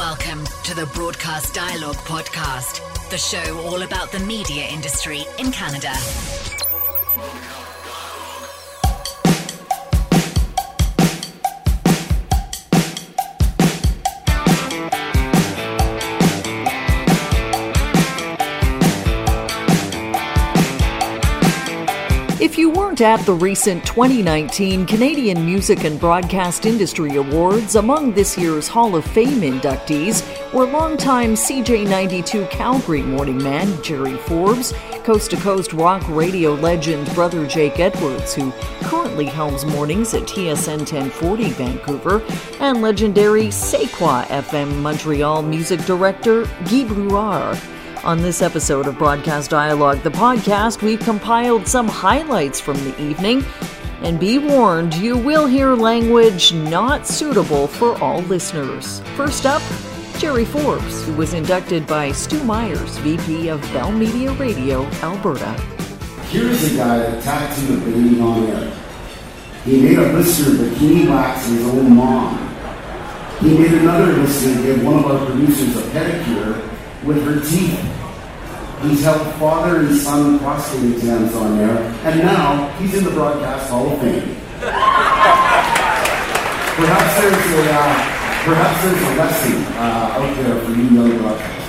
Welcome to the Broadcast Dialogue Podcast, the show all about the media industry in Canada. At the recent 2019 Canadian Music and Broadcast Industry Awards, among this year's Hall of Fame inductees were longtime CJAY92 Calgary morning man Gerry Forbes, coast to coast rock radio legend brother Jake Edwards, who currently helms mornings at TSN 1040 Vancouver, and legendary CKOI FM Montreal music director Guy Brouillard. On this episode of Broadcast Dialogue, the podcast, we've compiled some highlights from the evening. And be warned, you will hear language not suitable for all listeners. First up, Gerry Forbes, who was inducted by Stu Myers, VP of Bell Media Radio, Alberta. Here's a guy that tattooed a baby on air. He made a blister bikini wax his own mom. He made another blister to give one of our producers a pedicure with her teeth. He's held father and son prostate exams on air, and now he's in the Broadcast Hall of Fame. perhaps there's a uh, perhaps there's a lesson uh, out there for you young broadcasters.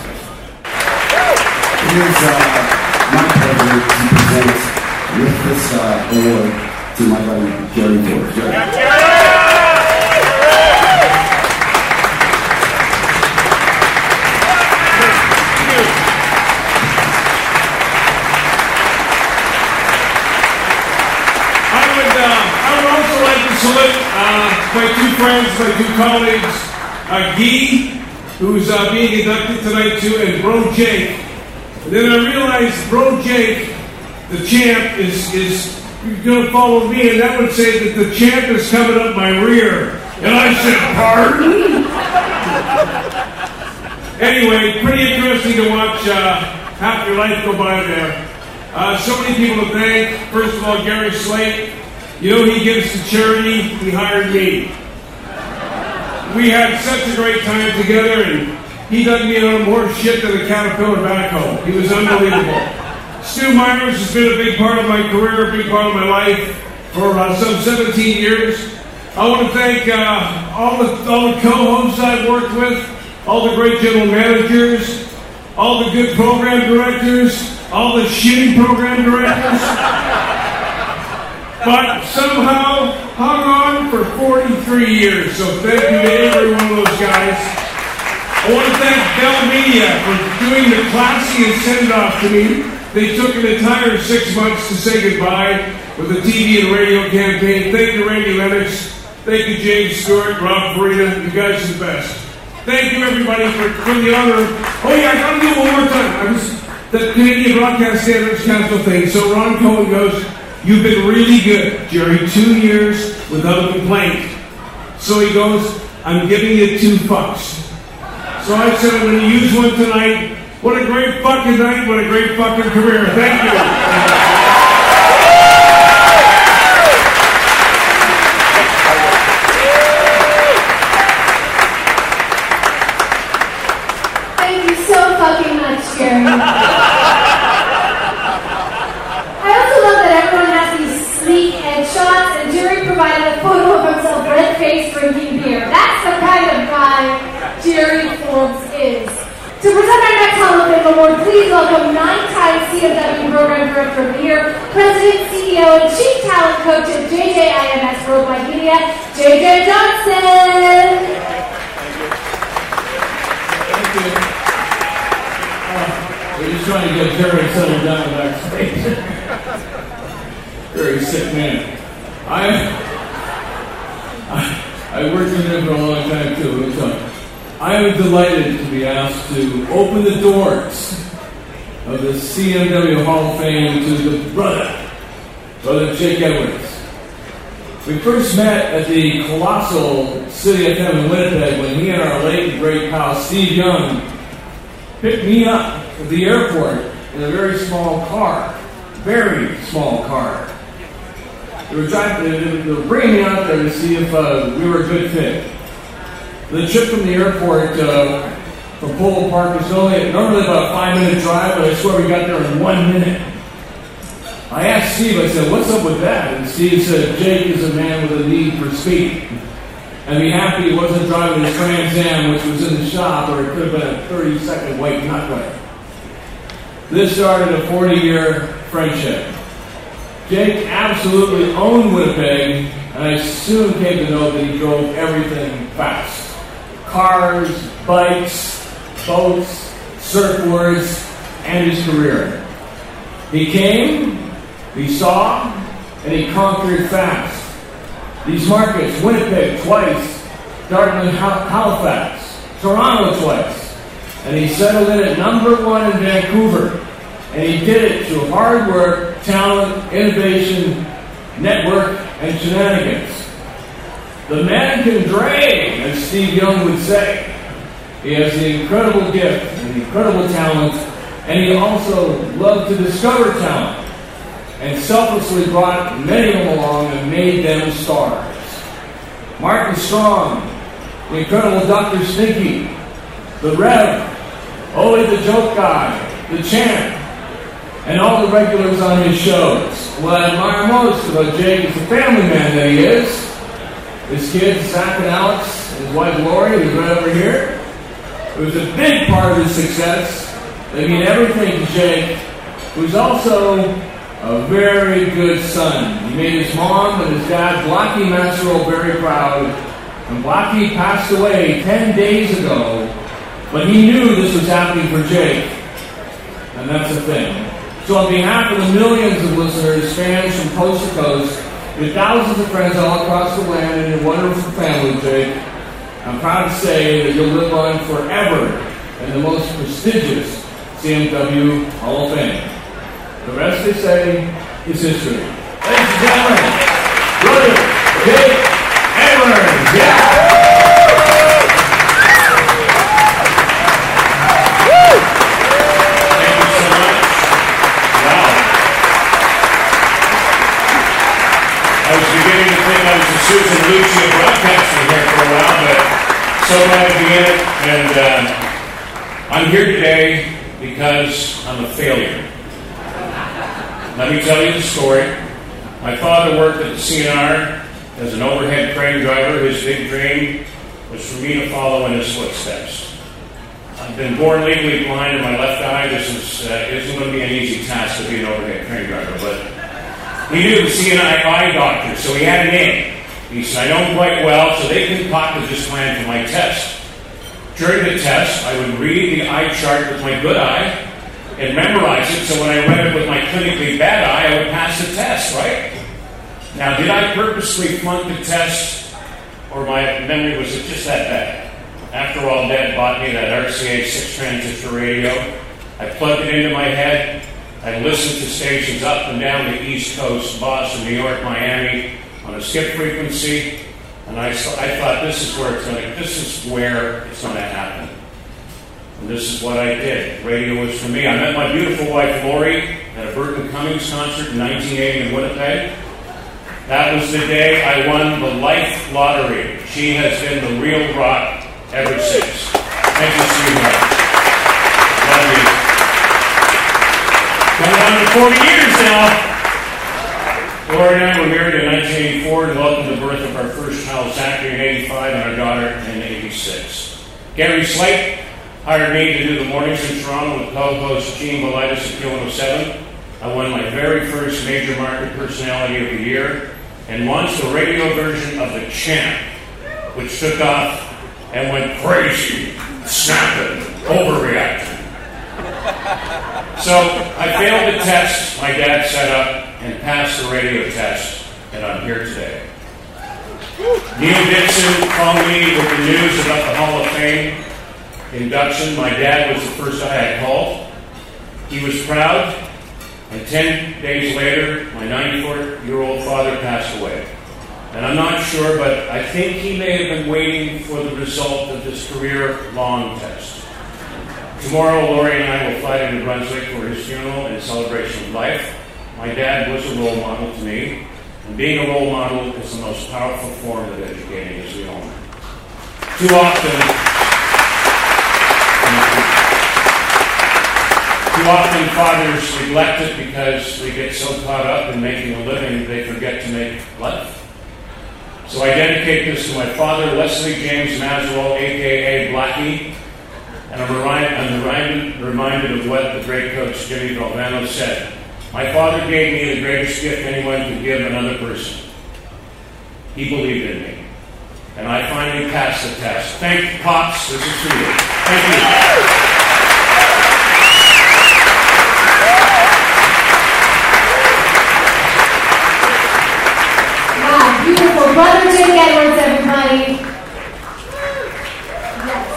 Is uh, my pleasure to present with this uh, award to my buddy Gerry Forbes. Gerry. I would, uh, I would also like to salute uh, my two friends, my two colleagues, uh, Guy, who's uh, being inducted tonight too, and Bro Jake. And then I realized Bro Jake, the champ, is is going to follow me, and that would say that the champ is coming up my rear. And I said, pardon? anyway, pretty interesting to watch uh, half your life go by there. Uh, so many people to thank. First of all, Gary Slaight. You know he gives to charity. He hired me. We had such a great time together, and he dug me on more shit than a caterpillar backhoe. He was unbelievable. Stu Myers has been a big part of my career, a big part of my life for uh, some 17 years. I want to thank uh, all the all the co-hosts I've worked with, all the great general managers, all the good program directors, all the shitty program directors. But somehow hung on for 43 years. So thank you to every one of those guys. I want to thank Bell Media for doing the classy and send off to me. They took an entire six months to say goodbye with the TV and radio campaign. Thank you, Randy Lennox. Thank you, James Stewart, Rob Farina. You guys are the best. Thank you, everybody, for, for the honor. Oh, yeah, I got to do it one more time. I was the Canadian Broadcast Standards Council thing. So Ron Cohen goes, You've been really good, Gerry, two years without a complaint. So he goes, I'm giving you two fucks. So I said, I'm going to use one tonight. What a great fucking night. What a great fucking career. Thank you. Thank you so fucking much, Gerry. I also love that everyone has these sleek headshots, and Gerry provided a photo of himself red-faced drinking beer. That's the kind of guy Gerry Forbes is. To present our next Hall of Fame award, please welcome nine-time CMW Program Director of the Year, President, CEO, and Chief Talent Coach at JJIMS Worldwide Media, JJ Johnson. Thank you. Uh, We're just trying to get Gerry settled down backstage. Very sick man. I, I, I worked with him for a long time too. So I am delighted to be asked to open the doors of the CMW Hall of Fame to the brother, brother Jake Edwards. We first met at the colossal CITI FM in Winnipeg when he and our late great pal Steve Young picked me up at the airport in a very small car, very small car. They were, driving, they were bringing me out there to see if uh, we were a good fit. The trip from the airport uh, from Polo Park was only normally about a five minute drive, but I swear we got there in one minute. I asked Steve, I said, what's up with that? And Steve said, Jake is a man with a need for speed. And be happy he wasn't driving his Trans Am, which was in the shop, or it could have been a 30 second wait not This started a 40 year friendship. Jake absolutely owned Winnipeg, and I soon came to know that he drove everything fast. Cars, bikes, boats, surfboards, and his career. He came, he saw, and he conquered fast. These markets, Winnipeg twice, Dartmouth, Halifax, Toronto twice, and he settled in at number one in Vancouver. And he did it through hard work, talent, innovation, network, and shenanigans. The man can drain, as Steve Young would say. He has the incredible gift and incredible talent, and he also loved to discover talent and selflessly brought many of them along and made them stars. Martin Strong, the incredible Dr. Stinky, the Rev, Ole the Joke Guy, the Champ, and all the regulars on his shows. What I admire most about Jake is the family man that he is. His kids, Zach and Alex, and his wife Lori, who's right over here. It was a big part of his success. They mean everything to Jake, who's also a very good son. He made his mom and his dad, Blackie Masserow, very proud. And Blackie passed away 10 days ago, but he knew this was happening for Jake. And that's the thing. So, on behalf of the millions of listeners, fans from coast to coast, with thousands of friends all across the land and your wonderful family, Jake, I'm proud to say that you'll live on forever in the most prestigious CMW Hall of Fame. The rest, they say, is history. Ladies and gentlemen, William J. Edwards. Yeah! Susan Lucia broadcaster here for a while, but so glad to be in it. And uh, I'm here today because I'm a failure. Let me tell you the story. My father worked at the CNR as an overhead crane driver. His big dream was for me to follow in his footsteps. I've been born legally blind in my left eye. This is, uh, isn't going to be an easy task to be an overhead crane driver, but he knew the CNI eye doctor, so he had a name. He said, I know him quite well, so they concocted this plan for my test. During the test, I would read the eye chart with my good eye and memorize it so when I read it with my clinically bad eye, I would pass the test, right? Now, did I purposely flunk the test, or my memory was it just that bad? After all, Dad bought me that RCA 6 transistor radio. I plugged it into my head. I listened to stations up and down the East Coast, Boston, New York, Miami, on a skip frequency, and I, I thought this is where it's going to. This is where it's going to happen. And this is what I did. Radio was for me. I met my beautiful wife, Lori, at a Burton Cummings concert in 1980 in Winnipeg. That was the day I won the life lottery. She has been the real rock ever since. Thank you, sweetheart. Love you. Coming on to 40 years now. Lori and I were married in 1984 and welcomed the birth of our first child, Zachary, in 85, and our daughter in 86. Gary Slaight hired me to do the mornings in Toronto with co-host Gene Valaitis at Q107. I won my very first major market personality of the year and launched the radio version of The Champ, which took off and went crazy, snapping, overreacting. So I failed the test my dad set up and passed the radio test, and I'm here today. Neill Dixon called me with the news about the Hall of Fame induction. My dad was the first I called. He was proud, and 10 days later, my 94 year old father passed away. And I'm not sure, but I think he may have been waiting for the result of this career long test. Tomorrow, Lori and I will fly to New Brunswick for his funeral and celebration of life. My dad was a role model to me, and being a role model is the most powerful form of educating, as we all know. too often, too often fathers neglect it because they get so caught up in making a living they forget to make life. So I dedicate this to my father, Leslie James Maswell, aka Blackie, and I'm, remind, I'm reminded, reminded of what the great coach Jimmy Valvano said. My father gave me the greatest gift anyone could give another person. He believed in me. And I finally passed the test. Thank you, Pops. This is for you. Thank you. Wow, beautiful. Brother Jake Edwards, everybody. Yes.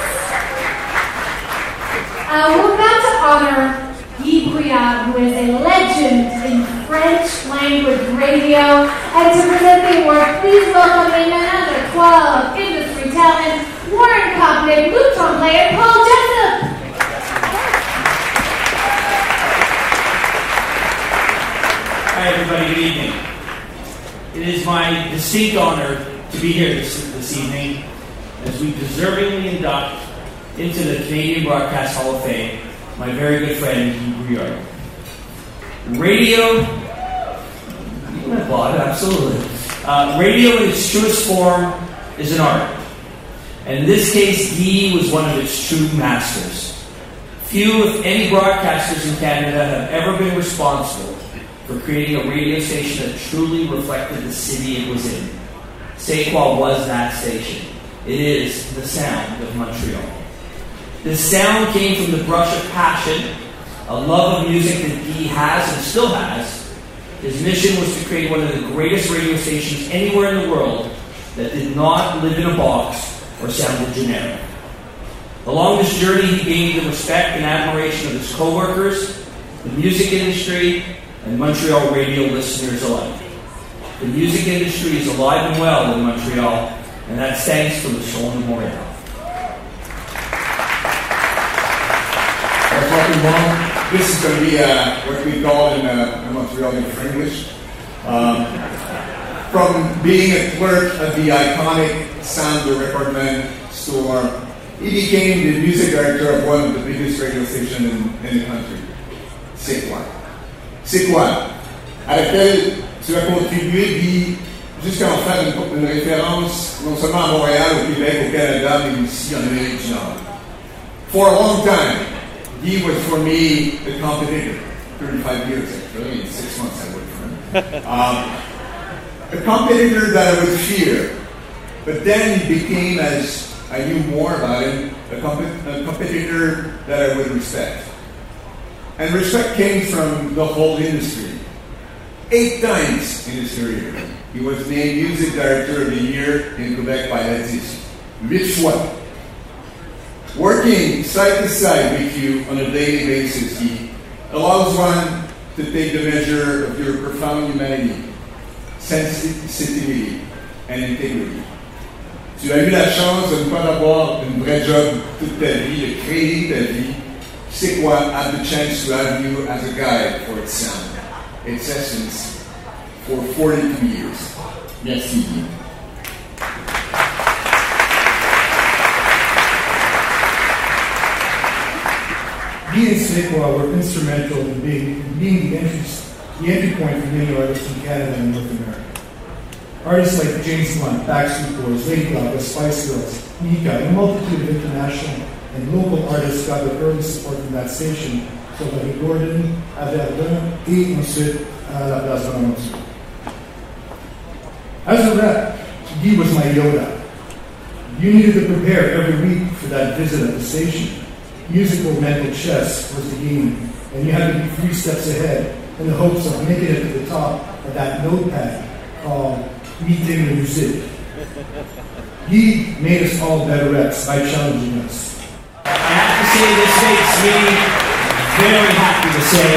Uh, we're about to honor Guy Brouillard, who is a legend in French language radio. And to present the award, please welcome in another 12 industry talent, Warren Kopnick, Lutron player Paul Jessup. Hi, everybody. Good evening. It is my distinct honor to be here this, this evening as we deservingly induct into the Canadian Broadcast Hall of Fame my very good friend, Guy Brouillard. Radio, can applaud, absolutely. Uh, radio in its truest form is an art. And in this case, Guy was one of its true masters. Few, if any, broadcasters in Canada have ever been responsible for creating a radio station that truly reflected the city it was in. CKOI was that station. It is the sound of Montreal. The sound came from the brush of passion, a love of music that Guy has and still has. His mission was to create one of the greatest radio stations anywhere in the world that did not live in a box or sounded generic. Along this journey, he gained the respect and admiration of his co-workers, the music industry, and Montreal radio listeners alike. The music industry is alive and well in Montreal, and that's thanks to the Soul Memorial. Mom, this is going to be uh, what we call in, uh, Montreal in English. Um, from being a clerk at the iconic Sam the Record Man store, he became the music director of one of the biggest radio stations in, in the country. C'est quoi? C'est quoi? À laquelle tu as contribué, puis jusqu'à en faire une, une référence non seulement à Montréal, au Québec, au Canada, mais aussi en Amérique du Nord. For a long time, he was for me the competitor. 35 years actually, in six months I worked for him. um, a competitor that I would fear. But then he became, as I knew more about him, a, comp- a competitor that I would respect. And respect came from the whole industry. Eight times in his career, he was named Music Director of the Year in Quebec by ADISQ. Huit fois. Working side to side with you on a daily basis, he allows one to take the measure of your profound humanity, sensitivity, and integrity. Tu as eu la chance de ne pas avoir une vraie job toute ta vie, de créer ta vie. CKOI had the chance to have you as a guide for its sound, its essence, for 42 years. Merci. CKOI were instrumental in being, in being the, entry, the entry point for many artists in Canada and North America. Artists like James Blunt, Backstreet Boys, Lady Gaga, Spice Girls, Mika, and a multitude of international and local artists got their early support from that station, so Barry Gordon, à Verdun, et ensuite à uh, la Place Bonaventure. As a rep, Guy was my Yoda. You needed to prepare every week for that visit at the station. Musical mental chess was the game, and you had to be three steps ahead in the hopes of making it to the top of that notepad called Meeting the Music. He made us all better reps by challenging us. I have to say, this makes me very happy to say.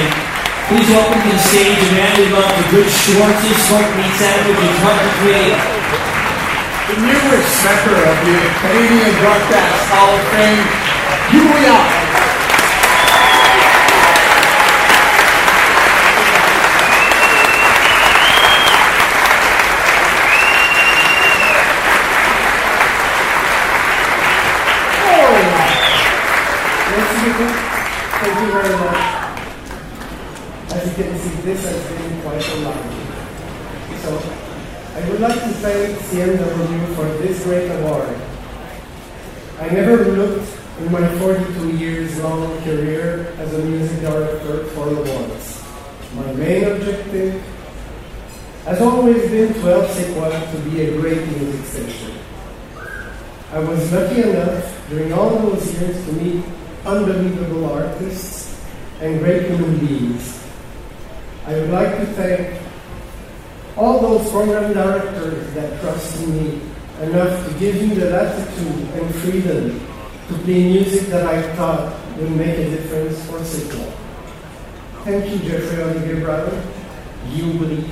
Please welcome to the stage a man we love, the good Schwartz's smoked meat sandwich is what to create. The newest member of the Canadian Broadcast Hall of Fame, here we are. Thank you very much. As you can see, this has been quite a lot. So, I would like to thank CMW for this great award. I never looked century. I was lucky enough during all those years to meet unbelievable artists and great human beings. I would like to thank all those program directors that trusted me enough to give me the latitude and freedom to play music that I thought would make a difference for Sigma. Thank you, Jeffrey Olivier Brown, Guillaume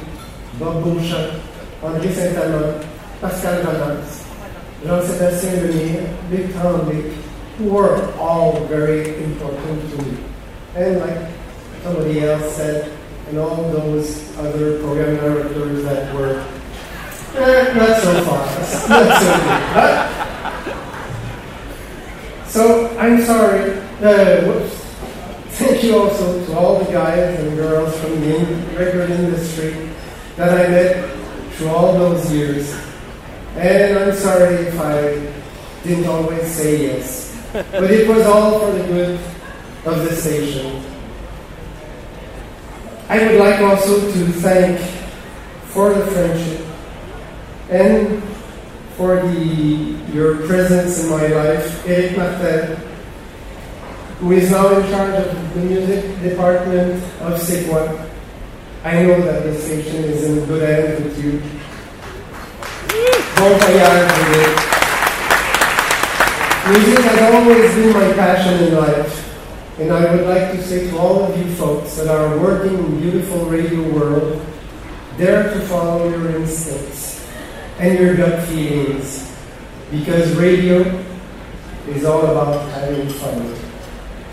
Bob Beauchamp, André Saint-Amand, Pascal Valance, Jean-Sébastien Lemire, Vic Tremblay, who were all very important to me. And like somebody else said, and all those other program directors that were eh, not so fast, not so good. But, so I'm sorry. Uh, whoops. Thank you also to all the guys and girls from the record industry that I met through all those years. And I'm sorry if I didn't always say yes. But it was all for the good of the station. I would like also to thank for the friendship and for the your presence in my life, Eric Martel, who is now in charge of the music department of CKOI. I know that the station is in good hands with you. Voyage with it. Music has always been my passion in life. And I would like to say to all of you folks that are working in the beautiful radio world, dare to follow your instincts and your gut feelings. Because radio is all about having fun.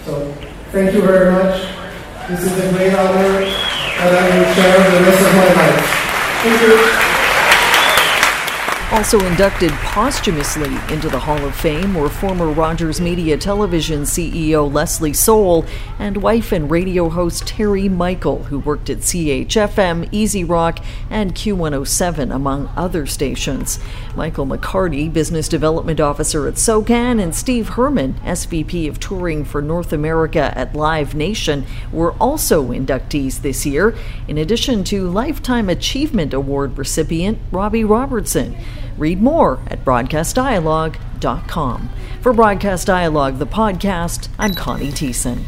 So thank you very much. This is a great honor that I will share the rest of my life. Thank you. Also inducted posthumously into the Hall of Fame were former Rogers Media Television CEO Leslie Sole and wife and radio host Terry Michael, who worked at CHFM, Easy Rock, and Q107, among other stations. Michael McCarty, Business Development Officer at SOCAN, and Steve Herman, SVP of Touring for North America at Live Nation, were also inductees this year, in addition to Lifetime Achievement Award recipient Robbie Robertson. Read more at broadcastdialogue.com. For Broadcast Dialogue, the podcast, I'm Connie Thiessen.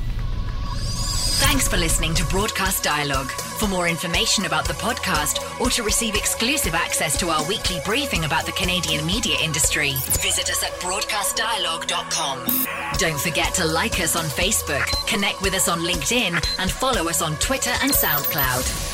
Thanks for listening to Broadcast Dialogue. For more information about the podcast or to receive exclusive access to our weekly briefing about the Canadian media industry, visit us at broadcastdialogue.com. Don't forget to like us on Facebook, connect with us on LinkedIn, and follow us on Twitter and SoundCloud.